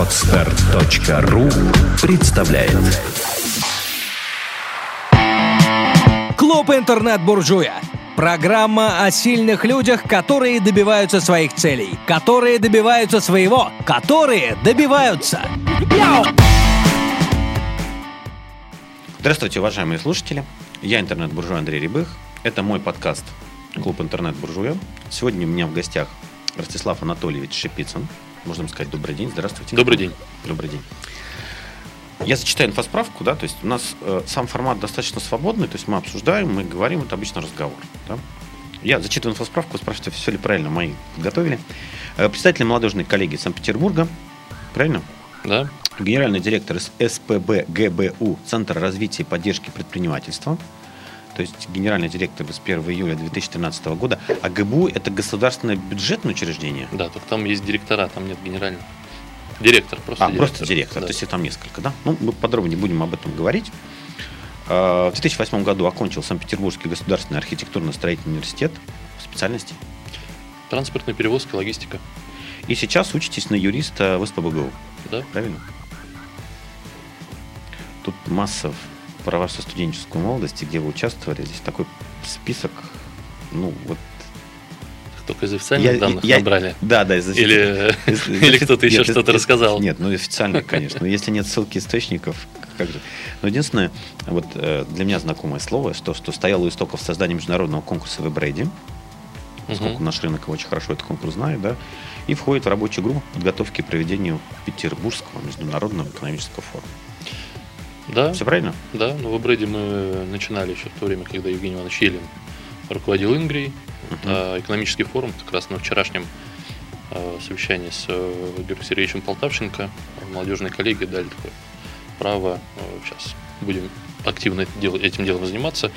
Отстар.ру представляет Клуб интернет-буржуя. Программа о сильных людях, которые добиваются своих целей, которые добиваются своего, которые добиваются. Здравствуйте, уважаемые слушатели. Я интернет-буржуй Андрей Рябых. Это мой подкаст «Клуб интернет-буржуя». Сегодня у меня в гостях Ростислав Анатольевич Шипицын. Можно сказать добрый день. Здравствуйте. Добрый день. Добрый день. Я зачитаю инфосправку, да, то есть у нас э, сам формат достаточно свободный, то есть мы обсуждаем, мы говорим, это обычно разговор. Да? Я зачитываю инфосправку, вы спрашиваете, все ли правильно мои подготовили. Э, представитель молодежной коллегии Санкт-Петербурга, правильно? Да. Генеральный директор из СПБ ГБУ, Центр развития и поддержки предпринимательства. То есть генеральный директор с 1 июля 2013 года. А ГБУ это государственное бюджетное учреждение? Да, только там есть директора, там нет генерального. Директор, просто а, директор. просто директор. Да. То есть их там несколько, да? Ну, мы подробнее будем об этом говорить. А, В 2008 году окончил Санкт-Петербургский государственный архитектурно-строительный университет в специальности. Транспортная перевозка, логистика. И сейчас учитесь на юриста в СПБГУ. Да. Правильно? Тут масса про вашу студенческую молодость, и где вы участвовали. Здесь такой список, ну, вот... Только из официальных данных я- набрали. Да, да, из Или, из- или кто-то еще что-то рассказал. Нет, ну официально, конечно. Но если нет ссылки источников, как же. Но единственное, вот э, для меня знакомое слово, что, что стояло у истоков создания международного конкурса WebReady, поскольку Мгм. наш рынок очень хорошо этот конкурс знает, да, и входит в рабочую группу подготовки к проведению Петербургского международного экономического форума. Да, Все правильно? да, но в Брэде мы начинали еще в то время, когда Евгений Иванович Елин руководил Ингрией. А экономический форум как раз на вчерашнем а, совещании с э, Георгием Сергеевичем Полтавченко молодежной коллегии дали такое право, сейчас будем активно этим делом заниматься,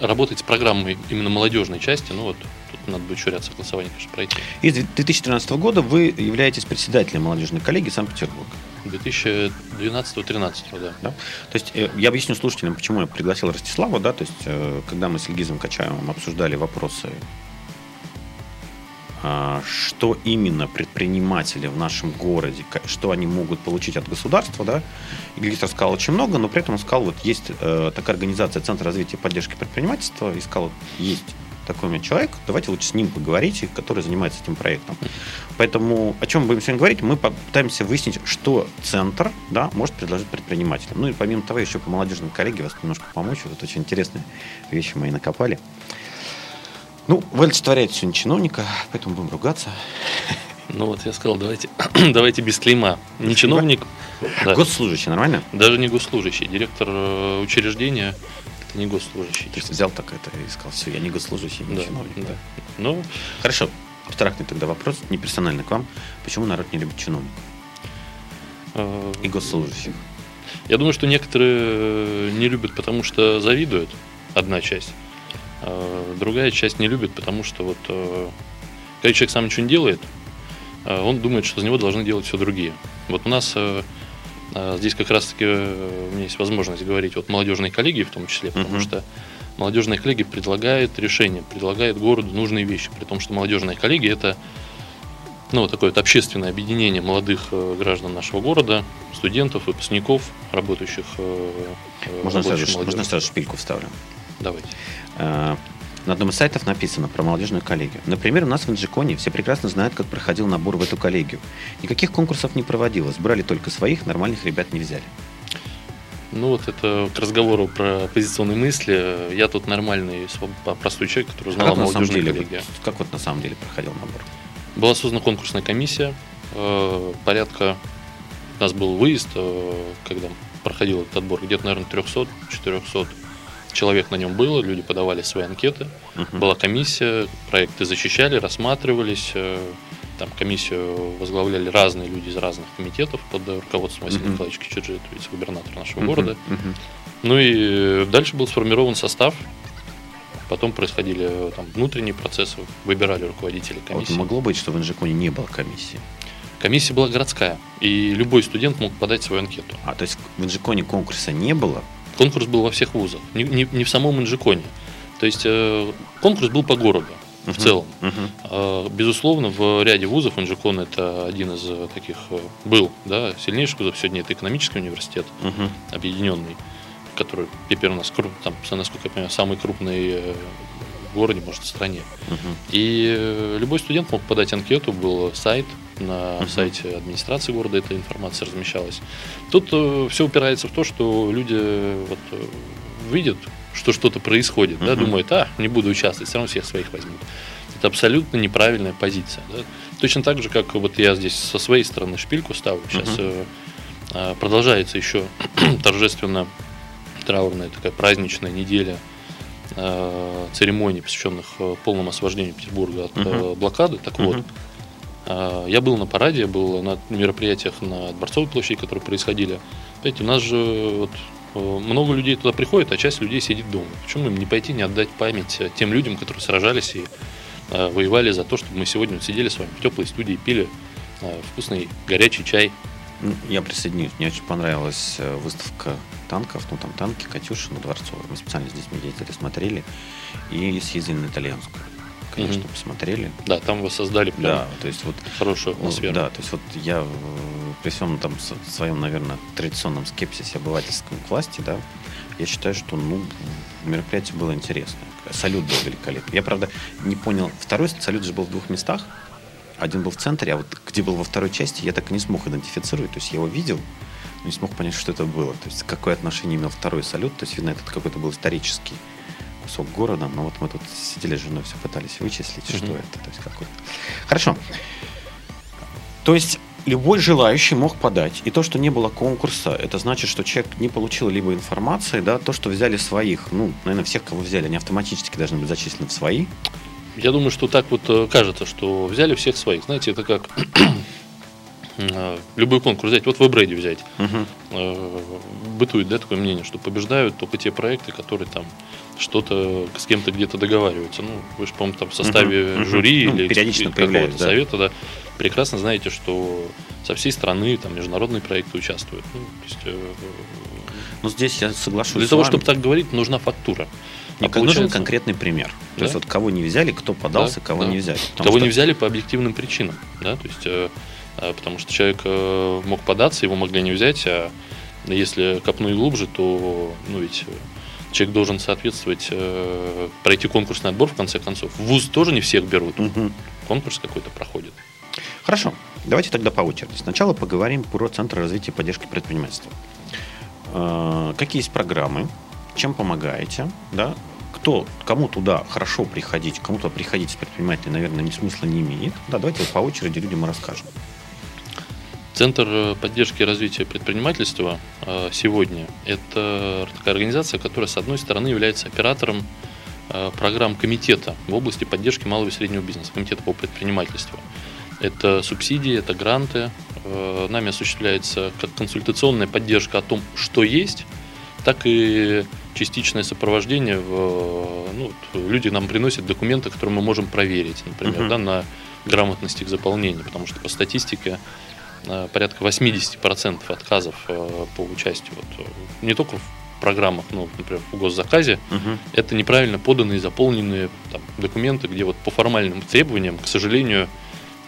работать с программой именно молодежной части, ну вот тут надо будет еще ряд согласований, конечно, пройти. И с 2013 года вы являетесь председателем молодежной коллегии Санкт-Петербурга. 2012-2013, да. Да? То есть э, я объясню слушателям, почему я пригласил Ростислава, да, то есть э, когда мы с Ильгизом Качаевым обсуждали вопросы, а, что именно предприниматели в нашем городе, что они могут получить от государства, да, Ильгиз рассказал очень много, но при этом он сказал, вот есть э, такая организация Центр развития и поддержки предпринимательства, и сказал, вот есть такой у меня человек, давайте лучше с ним поговорите, который занимается этим проектом. Поэтому о чем мы будем сегодня говорить, мы попытаемся выяснить, что центр да, может предложить предпринимателям. Ну и помимо того, еще по молодежным коллеге вас немножко помочь. Вот очень интересные вещи мои накопали. Ну, вы олицетворяете сегодня чиновника, поэтому будем ругаться. Ну вот я сказал, давайте, давайте без клейма. Не Без чиновник, да, Госслужащий, нормально? даже не госслужащий, директор э, учреждения, это не госслужащий. То есть взял так это и сказал, все, я не госслужащий, не Да, чиновник. да. Ну, Хорошо, абстрактный тогда вопрос, не персональный к вам. Почему народ не любит чиновников э, и госслужащих? я думаю, что некоторые э, не любят, потому что завидуют, одна часть. А другая часть не любит, потому что вот э, когда человек сам ничего не делает, он думает, что за него должны делать все другие. Вот у нас здесь как раз-таки у меня есть возможность говорить от молодежной коллегии в том числе, потому Мгм. что молодежная коллегия предлагает решение, предлагает городу нужные вещи, при том, что молодежная коллегия это ну, такое вот общественное объединение молодых э, граждан нашего города, студентов, выпускников, работающих э, э, Можно сразу, можно сразу шпильку вставлю. Давайте. На одном из сайтов написано про молодежную коллегию. Например, у нас в Инжиконе все прекрасно знают, как проходил набор в эту коллегию. Никаких конкурсов не проводилось, брали только своих, нормальных ребят не взяли. Ну вот это к разговору про оппозиционные мысли. Я тут нормальный, своб- простой человек, который узнал как, о молодежной деле, коллегии. как вот на самом деле проходил набор? Была создана конкурсная комиссия. э, Порядка... У нас был выезд, э, когда проходил этот отбор. Где-то, наверное, 300-400 человек на нем было. Люди подавали свои анкеты. Мгм. Была комиссия, проекты защищали, рассматривались. Там комиссию возглавляли разные люди из разных комитетов под руководством Василия Мгм. Николаевича Кичерджи, вице-губернатора нашего Мгм, города. мгм. Ну и дальше был сформирован состав. Потом происходили э, там, внутренние процессы, выбирали руководителей А Вот комиссии. могло быть, что в Инжиконе не было комиссии. Комиссия была городская, и любой студент мог подать свою анкету. А то есть в Инжиконе конкурса не было, Конкурс был во всех вузах, не, не- не в самом Инжиконе. То есть э, конкурс был по городу. В целом. А, Безусловно, в ряде вузов Инжикон это один из э, таких э, был, да, сильнейших вузов. Сегодня это экономический университет Мгм. объединенный, который теперь у нас, там, насколько я понимаю, самый крупный э, в городе, может, в стране. Мгм. И любой студент мог подать анкету, был сайт, на Мгм. сайте администрации города эта информация размещалась. Тут все упирается в то, что люди вот, видят, что что-то происходит, да, Мгм. думают, а, не буду участвовать, все равно всех своих возьмут. Это абсолютно неправильная позиция. да. Точно так же, как вот я здесь со своей стороны шпильку ставлю. Сейчас Мгм. э, а, продолжается еще торжественно траурная такая праздничная неделя э, церемоний, посвященных э, полному освобождению Петербурга от Мгм. блокады. Так вот, Мгм. а, я был на параде, был на мероприятиях на Дворцовой площади, которые происходили. Знаете, у нас же вот, много людей туда приходит, а часть людей сидит дома. Почему им не пойти, не отдать память э, тем людям, которые сражались и э, воевали за то, чтобы мы сегодня сидели с вами в теплой студии, пили э, вкусный горячий чай. Ну, Я присоединюсь. Мне очень понравилась э, выставка танков. Ну, там танки, Катюши на Дворцовой. Мы специально с детьми смотрели. И съездили на итальянскую. Конечно, Мгм. посмотрели. Да, там вы создали прям Да, то есть вот хорошую атмосферу. Да, то есть вот я э, при всем там своем, наверное, традиционном скепсисе обывательском власти, да, я считаю, что, ну, мероприятие было интересное. Салют был великолепный. Я, правда, не понял. Второй салют же был в двух местах. Один был в центре, а вот где был во второй части, я так и не смог идентифицировать. То есть я его видел, но не смог понять, что это было. То есть какое отношение имел второй салют. То есть, видно, это какой-то был исторический кусок города. Но вот мы тут сидели с женой, все пытались вычислить, что Мгм. это. То есть какой Хорошо. То есть любой желающий мог подать. И то, что не было конкурса, это значит, что человек не получил либо информации, да, то, что взяли своих, ну, наверное, всех, кого взяли, они автоматически должны быть зачислены в свои. Я думаю, что так вот э, кажется, что взяли всех своих. Знаете, это как э, любой конкурс взять. Вот в Эбрейде взять. Э, Бытует, да, такое мнение, что побеждают только те проекты, которые там что-то с кем-то где-то договариваются. Ну, вы же, по-моему, там в составе мгм. жюри Ну, или периодично какого-то да. совета, да, прекрасно знаете, что со всей страны там международные проекты участвуют. Ну, то есть, э, Ну, здесь я соглашусь для того, вами. чтобы так говорить, нужна фактура. Мне А нужен конкретный пример. То Да. есть вот кого не взяли, кто подался, Да, кого да. не взяли. Потому Кого что- не взяли по объективным причинам, да, то есть, э, э, потому что человек э, мог податься, его могли не взять, а если копнуть глубже, то, ну ведь э, человек должен соответствовать, э, пройти конкурсный отбор в конце концов. В ВУЗ тоже не всех берут, Мгм. конкурс какой-то проходит. Хорошо. Давайте тогда по очереди. Сначала поговорим про Центр развития и поддержки предпринимательства. Э, Какие есть программы? Чем помогаете? Да? Кто, кому туда хорошо приходить, кому туда приходить с предпринимателей, наверное, ни смысла не имеет. Да, давайте по очереди людям и расскажем. Центр поддержки и развития предпринимательства э, сегодня – это такая организация, которая, с одной стороны, является оператором э, программ комитета в области поддержки малого и среднего бизнеса, комитета по предпринимательству. Это субсидии, это гранты. Э, Нами осуществляется как консультационная поддержка о том, что есть, так и частичное сопровождение. В, ну, люди нам приносят документы, которые мы можем проверить, например, Мгм. да, на грамотность их заполнения, потому что по статистике порядка 80% отказов э, по участию вот, э, не только в программах, ну, например, в госзаказе, Мгм. это неправильно поданные, заполненные там, документы, где вот по формальным требованиям, к сожалению,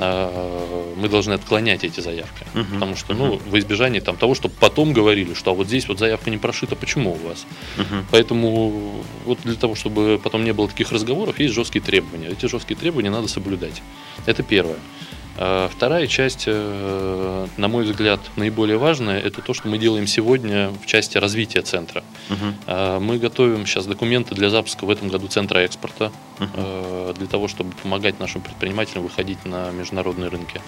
э, мы должны отклонять эти заявки. Мгм. Потому что, ну, в избежании там, того, чтобы потом говорили, что а вот здесь вот заявка не прошита, почему у вас? Мгм. Поэтому вот для того, чтобы потом не было таких разговоров, есть жесткие требования. Эти жесткие требования надо соблюдать. Это первое. А Вторая часть, э, на мой взгляд, наиболее важная, это то, что мы делаем сегодня в части развития центра. А, Мы готовим сейчас документы для запуска в этом году центра экспорта, э, для того, чтобы помогать нашим предпринимателям выходить на международные рынки.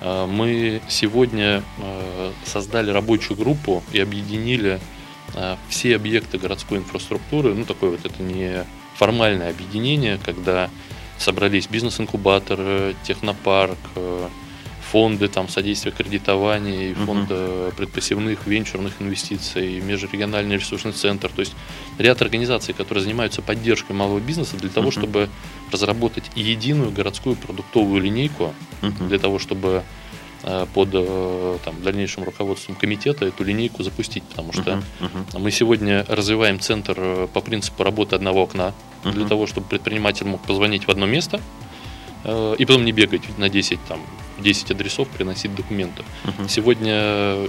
А, Мы сегодня э, создали рабочую группу и объединили все объекты городской инфраструктуры. Ну, такое вот это не формальное объединение, когда собрались бизнес-инкубатор, технопарк, э, фонды там, содействия кредитования, и фонд э, предпосевных венчурных инвестиций, межрегиональный ресурсный центр. То есть ряд организаций, которые занимаются поддержкой малого бизнеса для того, Мгм. чтобы разработать единую городскую продуктовую линейку, Мгм. для того, чтобы э, под э, там, дальнейшим руководством комитета эту линейку запустить, потому что Мгм. Мгм. мы сегодня развиваем центр по принципу работы одного окна. Для Мгм. того, чтобы предприниматель мог позвонить в одно место э, и потом не бегать на 10, там, 10 адресов, приносить документы. Мгм. Сегодня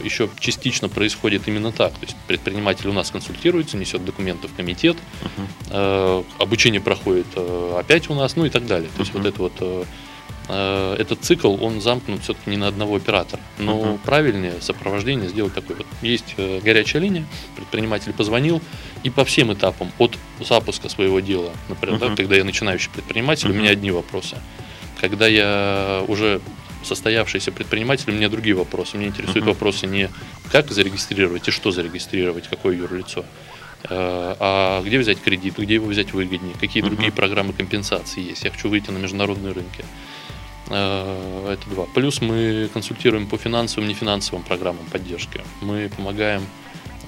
еще частично происходит именно так. То есть предприниматель у нас консультируется, несет документы в комитет, Мгм. э, обучение проходит э, опять у нас, ну и так далее. То есть Мгм. вот это вот э, этот цикл, он замкнут все-таки не на одного оператора. Но Мгм. правильнее сопровождение сделать такое. Вот есть э, горячая линия, предприниматель позвонил, и по всем этапам, от запуска своего дела, например, да, Мгм. когда я начинающий предприниматель, у Мгм. меня одни вопросы. Когда я уже состоявшийся предприниматель, у меня другие вопросы. Меня интересуют Мгм. вопросы не как зарегистрировать и что зарегистрировать, какое юрлицо, э, а где взять кредит, где его взять выгоднее, какие Мгм. другие программы компенсации есть. Я хочу выйти на международные рынки. Э, Это два. Плюс мы консультируем по финансовым, нефинансовым программам поддержки. Мы помогаем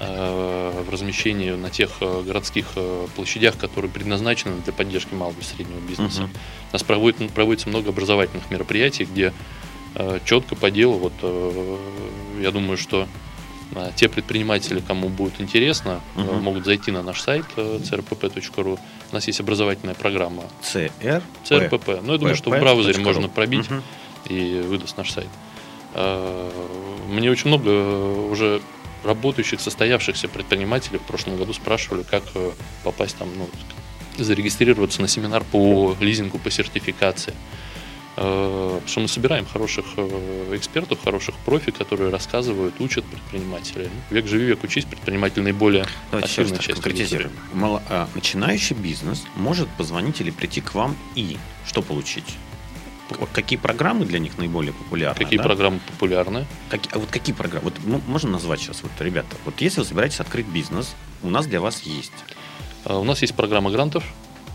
э, в размещении на тех э, городских площадях, которые предназначены для поддержки малого и среднего бизнеса. Мгм. У нас проводит, проводится много образовательных мероприятий, где четко по делу, вот я думаю, что те предприниматели, кому будет интересно, Мгм. могут зайти на наш сайт crpp.ru. У нас есть образовательная программа ЦР. CRPP. Ну, я думаю, что в браузере можно пробить и выдаст наш сайт. Э, Мне очень много э, уже работающих, состоявшихся предпринимателей в прошлом году спрашивали, как э, попасть там, ну, зарегистрироваться на семинар по лизингу, по сертификации. Э, Потому что мы собираем хороших э, экспертов, хороших профи, которые рассказывают, учат предпринимателей. Век живи, век учись, предприниматель наиболее Давайте активная часть конкретизируем. Мало- а, начинающий бизнес может позвонить или прийти к вам и что получить? Какие программы для них наиболее популярны? Какие да? программы популярны? Какие- а вот какие программы? Вот ну, можно назвать сейчас, вот, ребята, вот если вы собираетесь открыть бизнес, у нас для вас есть. А, У нас есть программа грантов.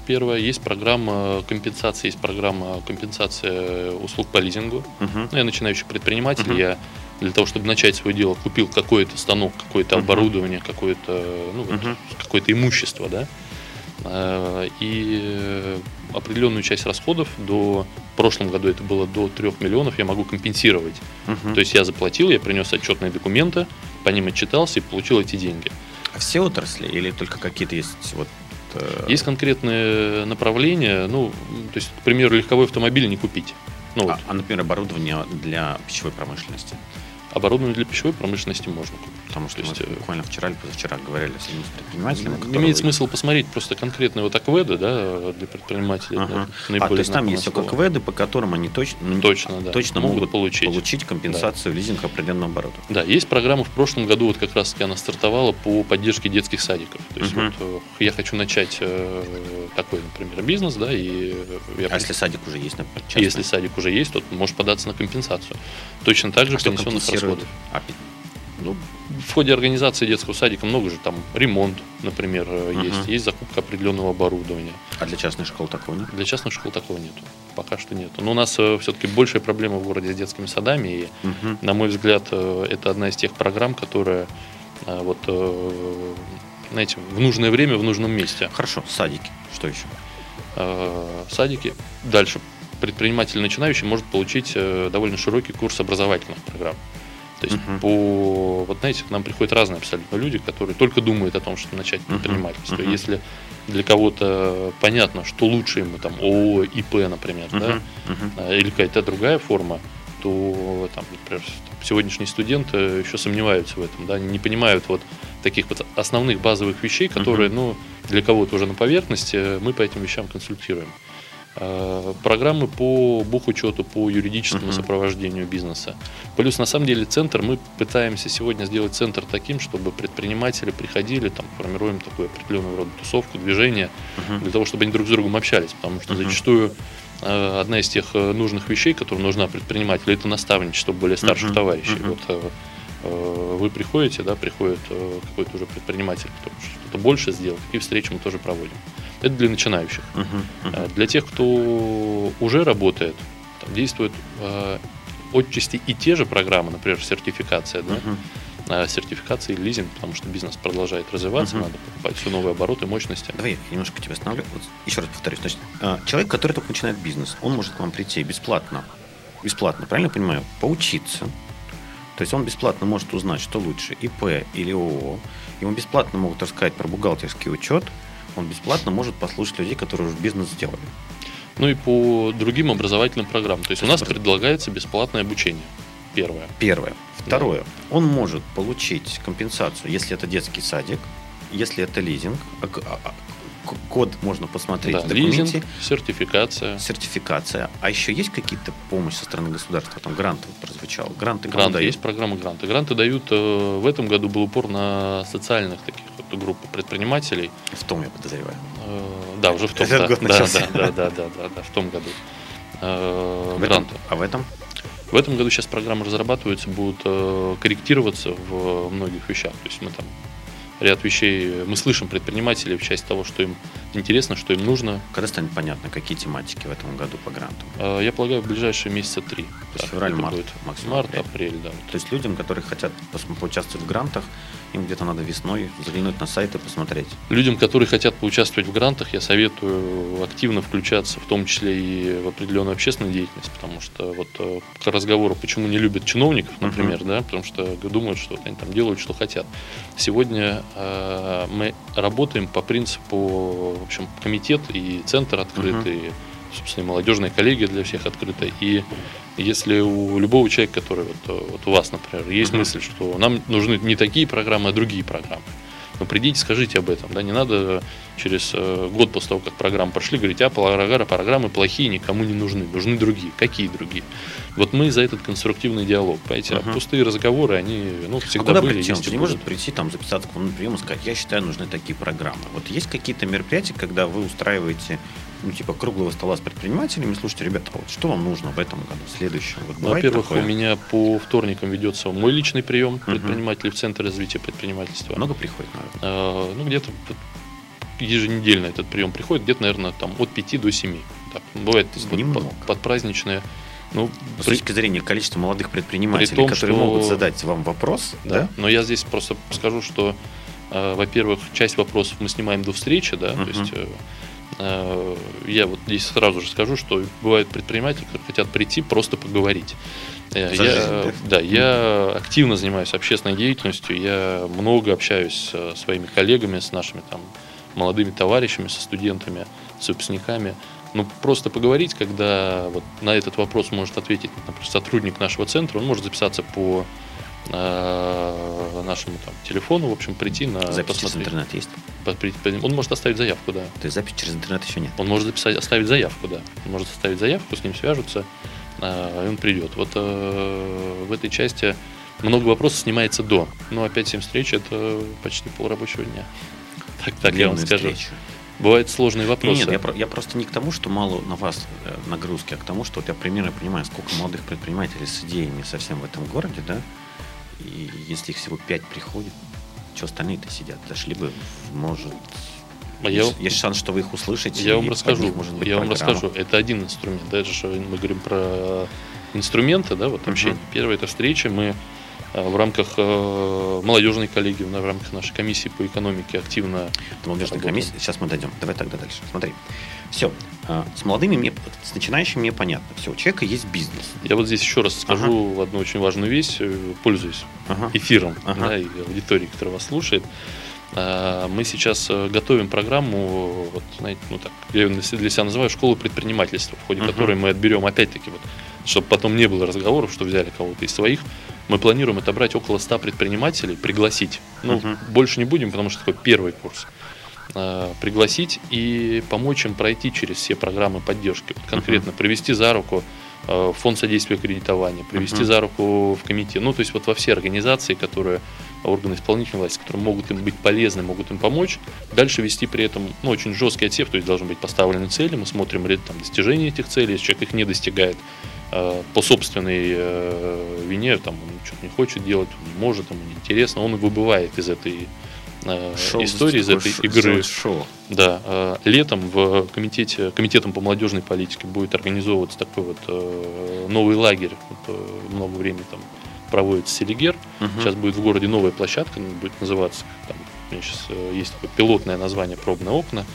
Первая, есть программа компенсации, есть программа компенсации услуг по лизингу. Мгм. Ну, я начинающий предприниматель, Мгм. я для того, чтобы начать свое дело, купил какой-то станок, какое-то Мгм. оборудование, какое-то, ну, вот, Мгм. какое-то имущество, да, А, и э, определенную часть расходов до в прошлом году это было до 3 миллионов, я могу компенсировать. Мгм. То есть я заплатил, я принес отчетные документы, по ним отчитался и получил эти деньги. А все отрасли или только какие-то есть вот э, Есть конкретные направления, ну, то есть, к примеру, легковой автомобиль не купить. Ну, вот, а, а, например, оборудование для пищевой промышленности? оборудование для пищевой промышленности можно купить. Потому что То есть, мы э, буквально вчера или позавчера говорили с одним предпринимателем. у Имеет которого- смысл посмотреть просто конкретные вот акведы, да, для предпринимателей. Ага. да, А, то есть там есть. ОКВЭДы, по которым они точно, ну, Точно, да. точно Могут могут, получить. получить, компенсацию лизинга определенного оборота. Да, есть программа в прошлом году, вот как раз таки она стартовала по поддержке детских садиков. То есть Мгм. вот э, я хочу начать э, такой, например, бизнес, да, и я А если садик уже есть, например, частный? если садик уже есть, то можешь податься на компенсацию. Точно так же а компенсирует? расходов. А, Ну, в ходе организации детского садика много же там ремонт, например, э, Мгм. есть, есть закупка определенного оборудования. а для частной школы такого нет? Для частных школ такого нету. Пока что нету. Но у нас все-таки большая проблема в городе с детскими садами. И, Мгм. на мой взгляд, э, это одна из тех программ, которая э, вот, э, знаете, в нужное время, в нужном месте. Хорошо, садики. Что еще? Э, Садики. Дальше. Предприниматель начинающий может получить э, довольно широкий курс образовательных программ. То есть Мгм. по, вот знаете, к нам приходят разные абсолютно люди, которые только думают о том, что начать предпринимательство. Мгм. Если для кого-то понятно, что лучше ему там ООО, ИП, например, да, Мгм. Мгм. а, или какая-то другая форма, то там, например, сегодняшние студенты еще сомневаются в этом, да, они не понимают вот таких вот основных базовых вещей, которые, ну, для кого-то уже на поверхности, мы по этим вещам консультируем. А, Программы по бухучету, по юридическому Мгм. сопровождению бизнеса. Плюс, на самом деле, центр, мы пытаемся сегодня сделать центр таким, чтобы предприниматели приходили, там, формируем такую определенную рода тусовку, движение, Мгм. для того, чтобы они друг с другом общались, потому что Мгм. зачастую э, одна из тех э, нужных вещей, которая нужна предпринимателю, это наставничество более старших Мгм. товарищей. Мгм. Вот э, э, вы приходите, да, приходит э, какой-то уже предприниматель, который что-то больше сделал, такие встречи мы тоже проводим. Это для начинающих. Мгм. Э, Для тех, кто уже работает, там действуют э, отчасти и те же программы, например, сертификация, да, Мгм. э, сертификация и лизинг, потому что бизнес продолжает развиваться, Мгм. надо покупать все новые обороты, мощности. Давай я немножко тебя остановлю. Вот еще раз повторюсь. Значит, а, человек, который только начинает бизнес, он может к вам прийти бесплатно. Бесплатно, правильно я понимаю? Поучиться. То есть он бесплатно может узнать, что лучше, ИП или ООО. Ему бесплатно могут рассказать про бухгалтерский учет, он бесплатно может послушать людей, которые уже бизнес сделали. Ну и по другим образовательным программам. То есть у нас предлагается бесплатное обучение. Первое. Первое. Второе. Он может получить компенсацию, если это детский садик, если это лизинг. Код можно посмотреть Да, в документе. лизинг, сертификация. Сертификация. А еще есть какие-то помощь со стороны государства? Там грант вот прозвучал. Гранты Гранты, дают? есть программа гранты. Гранты дают, э, в этом году был упор на социальных таких вот групп предпринимателей. В том, я подозреваю. Э, Да, уже в том, Этот да, год да, начался. да, да, да, да, да, да, в том году. Э, В этом, Гранты. а в этом? В этом году сейчас программы разрабатываются, будут э, корректироваться в многих вещах. То есть мы там ряд вещей, мы слышим предпринимателей в части того, что им интересно, что им нужно. Когда станет понятно, какие тематики в этом году по гранту? Э, Я полагаю, в ближайшие месяца три. То Да, есть февраль, март, будет. максимум Март, апрель. апрель, да. То есть людям, которые хотят поучаствовать в грантах, им где-то надо весной заглянуть на сайт и посмотреть. Людям, которые хотят поучаствовать в грантах, я советую активно включаться, в том числе и в определенную общественную деятельность, потому что вот э, к разговору, почему не любят чиновников, например, да, потому что думают, что они там делают, что хотят. Сегодня э, мы работаем по принципу, в общем, комитет и центр открыты, и, собственно, и молодежная коллегия для всех открыта. И если у любого человека, который вот, э, вот у вас, например, есть Мгм. мысль, что нам нужны не такие программы, а другие программы, ну, придите, скажите об этом, да, не надо через э, год после того, как программы прошли, говорить, а программы, программы плохие, никому не нужны, нужны другие. Какие другие? Вот мы за этот конструктивный диалог, понимаете, а Мгм. пустые разговоры, они, ну, А всегда куда были, прийти? Он же не может прийти, там, записаться к вам на прием и сказать, я считаю, нужны такие программы. Вот есть какие-то мероприятия, когда вы устраиваете, ну, типа, круглого стола с предпринимателями, слушайте, ребята, вот что вам нужно в этом году, в следующем? Вот Ну, бывает Во-первых, такое? у меня по вторникам ведется мой личный прием предпринимателей в Центре развития предпринимательства. Много приходит, наверное? Э, ну, где-то вот еженедельно этот прием приходит, где-то, наверное, там от 5 до 7. Так, бывает вот Немного. под, подпраздничные. Ну, С при- точки зрения количества молодых предпринимателей, том, которые что- могут задать вам вопрос, да. да? Но я здесь просто скажу, что, э, во-первых, часть вопросов мы снимаем до встречи, да, Мгм. то есть э, я вот здесь сразу же скажу, что бывают предприниматели, которые хотят прийти просто поговорить. Э, За я, жизнь, да, я активно занимаюсь общественной деятельностью, я много общаюсь с своими коллегами, с нашими там молодыми товарищами, со студентами, с выпускниками. Ну, просто поговорить, когда вот на этот вопрос может ответить, например, сотрудник нашего центра, он может записаться по э, нашему там телефону, в общем, прийти на Запись через интернет есть? Он может оставить заявку, да. То есть запись через интернет еще нет? Он может записать, оставить заявку, да. Он может оставить заявку, с ним свяжутся, э, и он придет. Вот э, в этой части много вопросов снимается до. Но опять 7 встреч это почти пол рабочего дня. Так, так я вам скажу. встречи. Бывают сложные вопросы. Нет, я, я просто не к тому, что мало на вас э, нагрузки, а к тому, что вот я примерно понимаю, сколько молодых предпринимателей с идеями совсем в этом городе, да, и если их всего пять приходит, что остальные-то сидят? Дошли бы, может, А я- есть, шанс, что вы их услышите. Я вам расскажу. может быть Я вам программа. расскажу. Это один инструмент. Даже что мы говорим про инструменты, да, вот общение. Мгм. Первая это встреча. Мы э, в рамках э, молодежной коллегии, в рамках нашей комиссии по экономике активно молодежная Работаем. комиссия. Сейчас мы дойдем. Давай тогда дальше. Смотри. Все. С молодыми мне, с начинающими мне понятно. Все, у человека есть бизнес. Я вот здесь еще раз скажу одну очень важную вещь, э, пользуясь Ага. эфиром Ага. да, и аудиторией, которая вас слушает. А, Мы сейчас э, готовим программу, вот, знаете, ну так, я ее для себя- называю школу предпринимательства, в ходе Мгм. которой мы отберем, опять-таки, вот, чтобы потом не было разговоров, что взяли кого-то из своих. Мы планируем отобрать около 100 предпринимателей, пригласить. Ну, Мгм. больше не будем, потому что такой первый курс. А, Пригласить и помочь им пройти через все программы поддержки. Вот конкретно привести за руку э, фонд содействия кредитования, привести Мгм. за руку в комитет. Ну, то есть вот во все организации, которые органы исполнительной власти, которые могут им быть полезны, могут им помочь, дальше вести при этом ну, очень жесткий отсев, то есть должны быть поставлены цели, мы смотрим ряд там, достижения этих целей, если человек их не достигает э, по собственной э, вине, там, он что-то не хочет делать, он не может, ему неинтересно, он выбывает из этой э, Шоу, истории, из этой шо- игры. Шоу. Да, э, летом в комитете, комитетом по молодежной политике будет организовываться такой вот э, новый лагерь. Вот, э, много времени там проводится Селигер. Мгм. Сейчас будет в городе новая площадка, будет называться, там, у меня сейчас э, есть такое пилотное название «Пробные окна».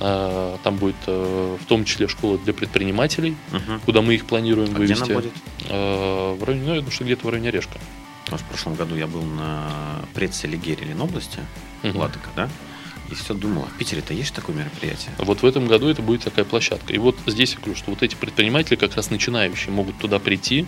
А, Там будет э, в том числе школа для предпринимателей, Мгм. куда мы их планируем А где вывести. она будет? Э, В районе, ну, я думаю, что где-то в районе Орешка. Потому что в прошлом году я был на предселигере Ленобласти, Мгм. Ладога, да? и все думала, в Питере-то есть такое мероприятие? Вот в этом году это будет такая площадка. И вот здесь я говорю, что вот эти предприниматели, как раз начинающие, могут туда прийти,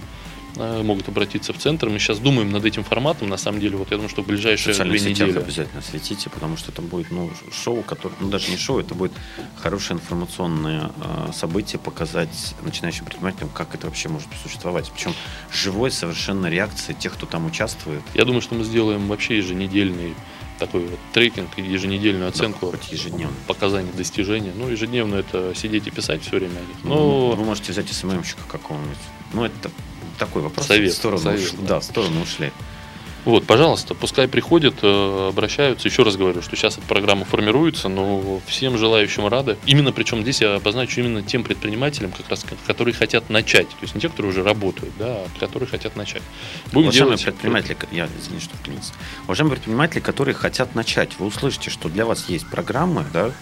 могут обратиться в центр. Мы сейчас думаем над этим форматом. На самом деле, вот я думаю, что в ближайшие социальных две недели. обязательно светите, потому что это будет ну, шоу, которое, ну даже не шоу, это будет хорошее информационное э, событие, показать начинающим предпринимателям, как это вообще может существовать. Причем живой совершенно реакции тех, кто там участвует. Я думаю, что мы сделаем вообще еженедельный такой вот трекинг, и еженедельную оценку хоть ежедневно. показаний достижения. Ну, ежедневно это сидеть и писать все время. Ну, Но вы можете взять СММщика какого-нибудь. Ну, это такой вопрос. Совет, в сторону совет, ушли. да. Да, в сторону ушли. Вот, пожалуйста, пускай приходят, э, обращаются. Еще раз говорю, что сейчас эта программа формируется, но всем желающим рады. Именно, причем здесь я обозначу именно тем предпринимателям, как раз, которые хотят начать. То есть не те, которые уже работают, да, а которые хотят начать. Будем Уважаемые делать... предприниматели, я извини, что вклинился. Уважаемые предприниматели, которые хотят начать, вы услышите, что для вас есть программы, да,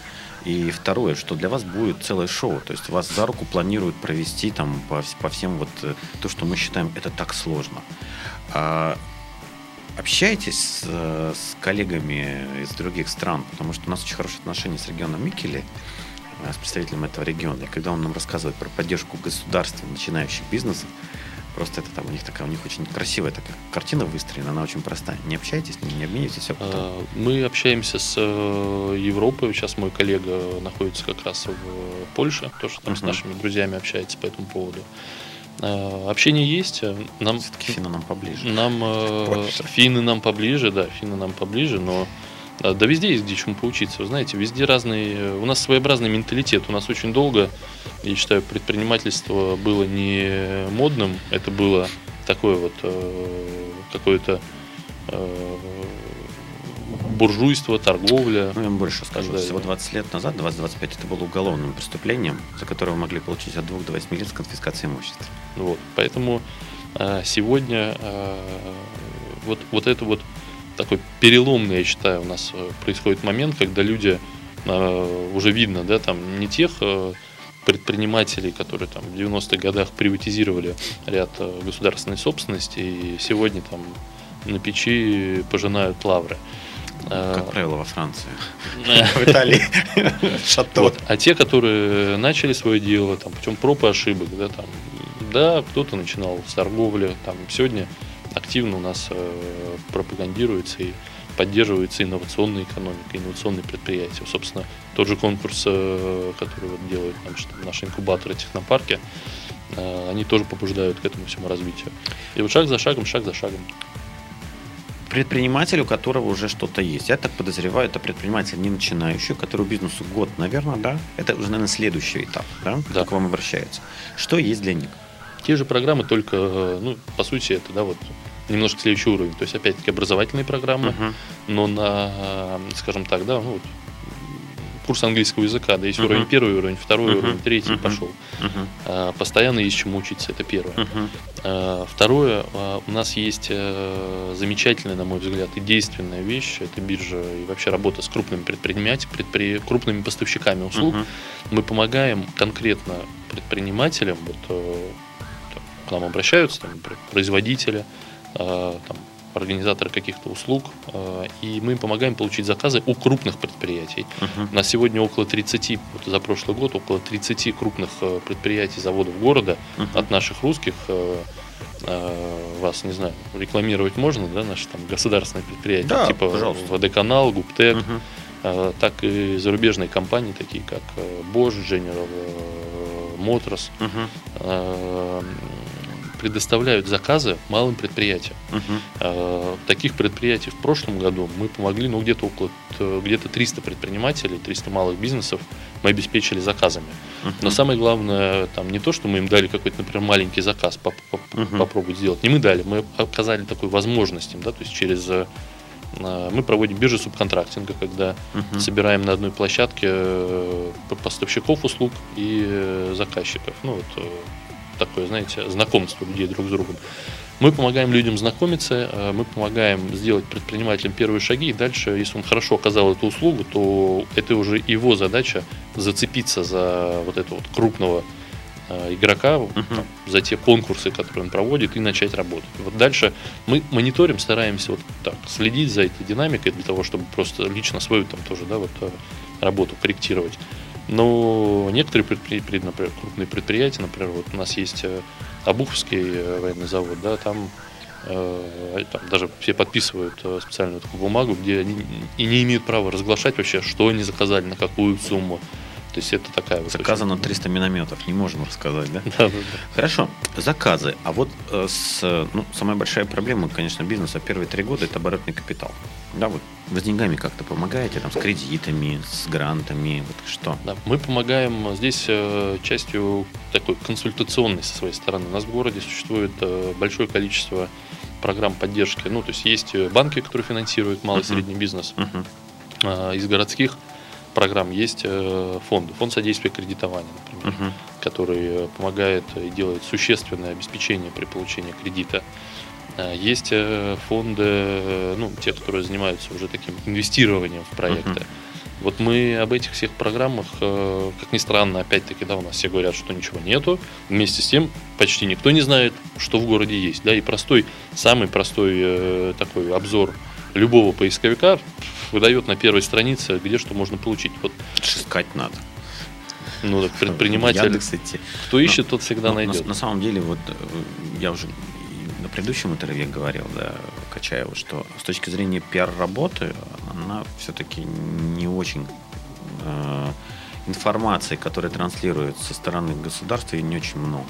и второе, что для вас будет целое шоу. То есть вас за руку планируют провести там по, по всем вот э, то, что мы считаем, это так сложно. А, общайтесь с, э, с коллегами из других стран, потому что у нас очень хорошие отношения с регионом Микеле, э, с представителем этого региона. И когда он нам рассказывает про поддержку государства начинающих бизнесов, просто это там у них такая, у них очень красивая такая картина выстроена, она очень простая. Не общайтесь с ними, не обменивайтесь опытом. А, Мы общаемся с э, Европой. Сейчас мой коллега находится как раз в Польше, тоже там с Мгм. нашими друзьями общается по этому поводу. А, Общение есть. Нам, Все-таки финны нам поближе. нам э, Польша. финны нам поближе, да, финны нам поближе, но э, да везде есть где чему поучиться. Вы знаете, везде разный, э, у нас своеобразный менталитет. У нас очень долго, я считаю, предпринимательство было не модным, это было такое вот э, какое-то э, буржуйство, торговля. Ну, я вам больше скажу. Да, Всего да. 20 лет назад, 20-25, это было уголовным преступлением, за которое вы могли получить от 2 до 8 лет с конфискацией имущества. Вот, поэтому э, сегодня э, вот, вот это вот такой переломный, я считаю, у нас э, происходит момент, когда люди э, уже видно, да, там не тех э, предпринимателей, которые там в 90-х годах приватизировали ряд государственной собственности и сегодня там на печи пожинают лавры. Как правило, во Франции. В Италии. Шато. Вот. А те, которые начали свое дело там, путем проб и ошибок, да, там, да, кто-то начинал с торговли, там, сегодня активно у нас э, пропагандируется и поддерживается инновационная экономика, инновационные предприятия. Собственно, тот же конкурс, э, который вот делают что наши инкубаторы технопарки, э, они тоже побуждают к этому всему развитию. И вот шаг за шагом, шаг за шагом. Предприниматель, у которого уже что-то есть. Я так подозреваю, это предприниматель не начинающий, у которого бизнесу год, наверное, да? Это уже, наверное, следующий этап, да? Да. К вам обращаются. Что есть для них? Те же программы, только, ну, по сути, это, да, вот немножко следующий уровень. То есть, опять-таки, образовательные программы, Мгм. но на, скажем так, да, ну, вот, курс английского языка, да, есть Мгм. уровень первый, уровень второй, Мгм. уровень третий, Мгм. пошел. Мгм. А, Постоянно есть чему учиться, это первое. Мгм. А, Второе, а, у нас есть э, замечательная, на мой взгляд, и действенная вещь, это биржа и вообще работа с крупными предпринимателями, предпри- крупными поставщиками услуг. Мгм. Мы помогаем конкретно предпринимателям, вот, э, к нам обращаются там, производители, там, организаторы каких-то услуг, э, и мы им помогаем получить заказы у крупных предприятий. Мгм. У нас сегодня около 30, вот за прошлый год, около 30 крупных э, предприятий, заводов города Мгм. от наших русских. э, э, Вас, не знаю, рекламировать можно, да, наши там государственные предприятия, Да, типа пожалуйста. Водоканал, Гуптек, Мгм. э, так и зарубежные компании, такие как э, Bosch, General э, Motors, Мгм. Э, предоставляют заказы малым предприятиям. Э, Таких предприятий в прошлом году мы помогли, ну, где-то около т- где-то 300 предпринимателей, 300 малых бизнесов мы обеспечили заказами. Но Мгм. самое главное, там не то, что мы им дали какой-то, например, маленький заказ поп- поп- Мгм. попробовать сделать. Не мы дали, мы оказали такую возможность им, да, то есть через э, э, мы проводим биржи субконтрактинга, когда Мгм. собираем на одной площадке э, поставщиков услуг и э, заказчиков. Ну вот э, такое, знаете, знакомство людей друг с другом. Мы помогаем людям знакомиться, э, мы помогаем сделать предпринимателям первые шаги, и дальше, если он хорошо оказал эту услугу, то это уже его задача зацепиться за вот этого вот крупного э, игрока там, за те конкурсы, которые он проводит, и начать работать. Вот дальше мы мониторим, стараемся вот так следить за этой динамикой для того, чтобы просто лично свою там тоже, да, вот э, работу корректировать. Но некоторые предпри... например, крупные предприятия, например, вот у нас есть э, Обуховский э, военный завод, да, там э, там даже все подписывают э, специальную такую бумагу, где они и не имеют права разглашать вообще, что они заказали, на какую сумму. То есть это такая вот Заказано очень... 300 минометов, не можем рассказать, да? Да, да, да. Хорошо, заказы. А вот э, с, ну, самая большая проблема, конечно, бизнеса первые три года – это оборотный капитал. Да, вот вы с деньгами как-то помогаете, там, с кредитами, с грантами, вот что? Да, мы помогаем здесь э, частью такой консультационной со своей стороны. У нас в городе существует э, большое количество программ поддержки. Ну, то есть есть банки, которые финансируют малый и uh-huh. средний бизнес. Uh-huh. Из городских программ есть э, фонды. Фонд содействия кредитования, например, uh-huh. который э, помогает и делает существенное обеспечение при получении кредита. Э, есть фонды, ну, те, которые занимаются уже таким инвестированием в проекты. Uh-huh. Вот мы об этих всех программах, как ни странно, опять-таки, да, у нас все говорят, что ничего нету. Вместе с тем почти никто не знает, что в городе есть. Да, и простой, самый простой такой обзор любого поисковика выдает на первой странице, где что можно получить. Вот. Искать надо. Ну, так предприниматель, Яндекс идти. кто ищет, но, тот всегда но, найдет. На, на самом деле, вот э, я уже на предыдущем интервью говорил, да, Качаеву, что с точки зрения пиар-работы, она все-таки не очень э, информации, которая транслируется со стороны государства, и не очень много.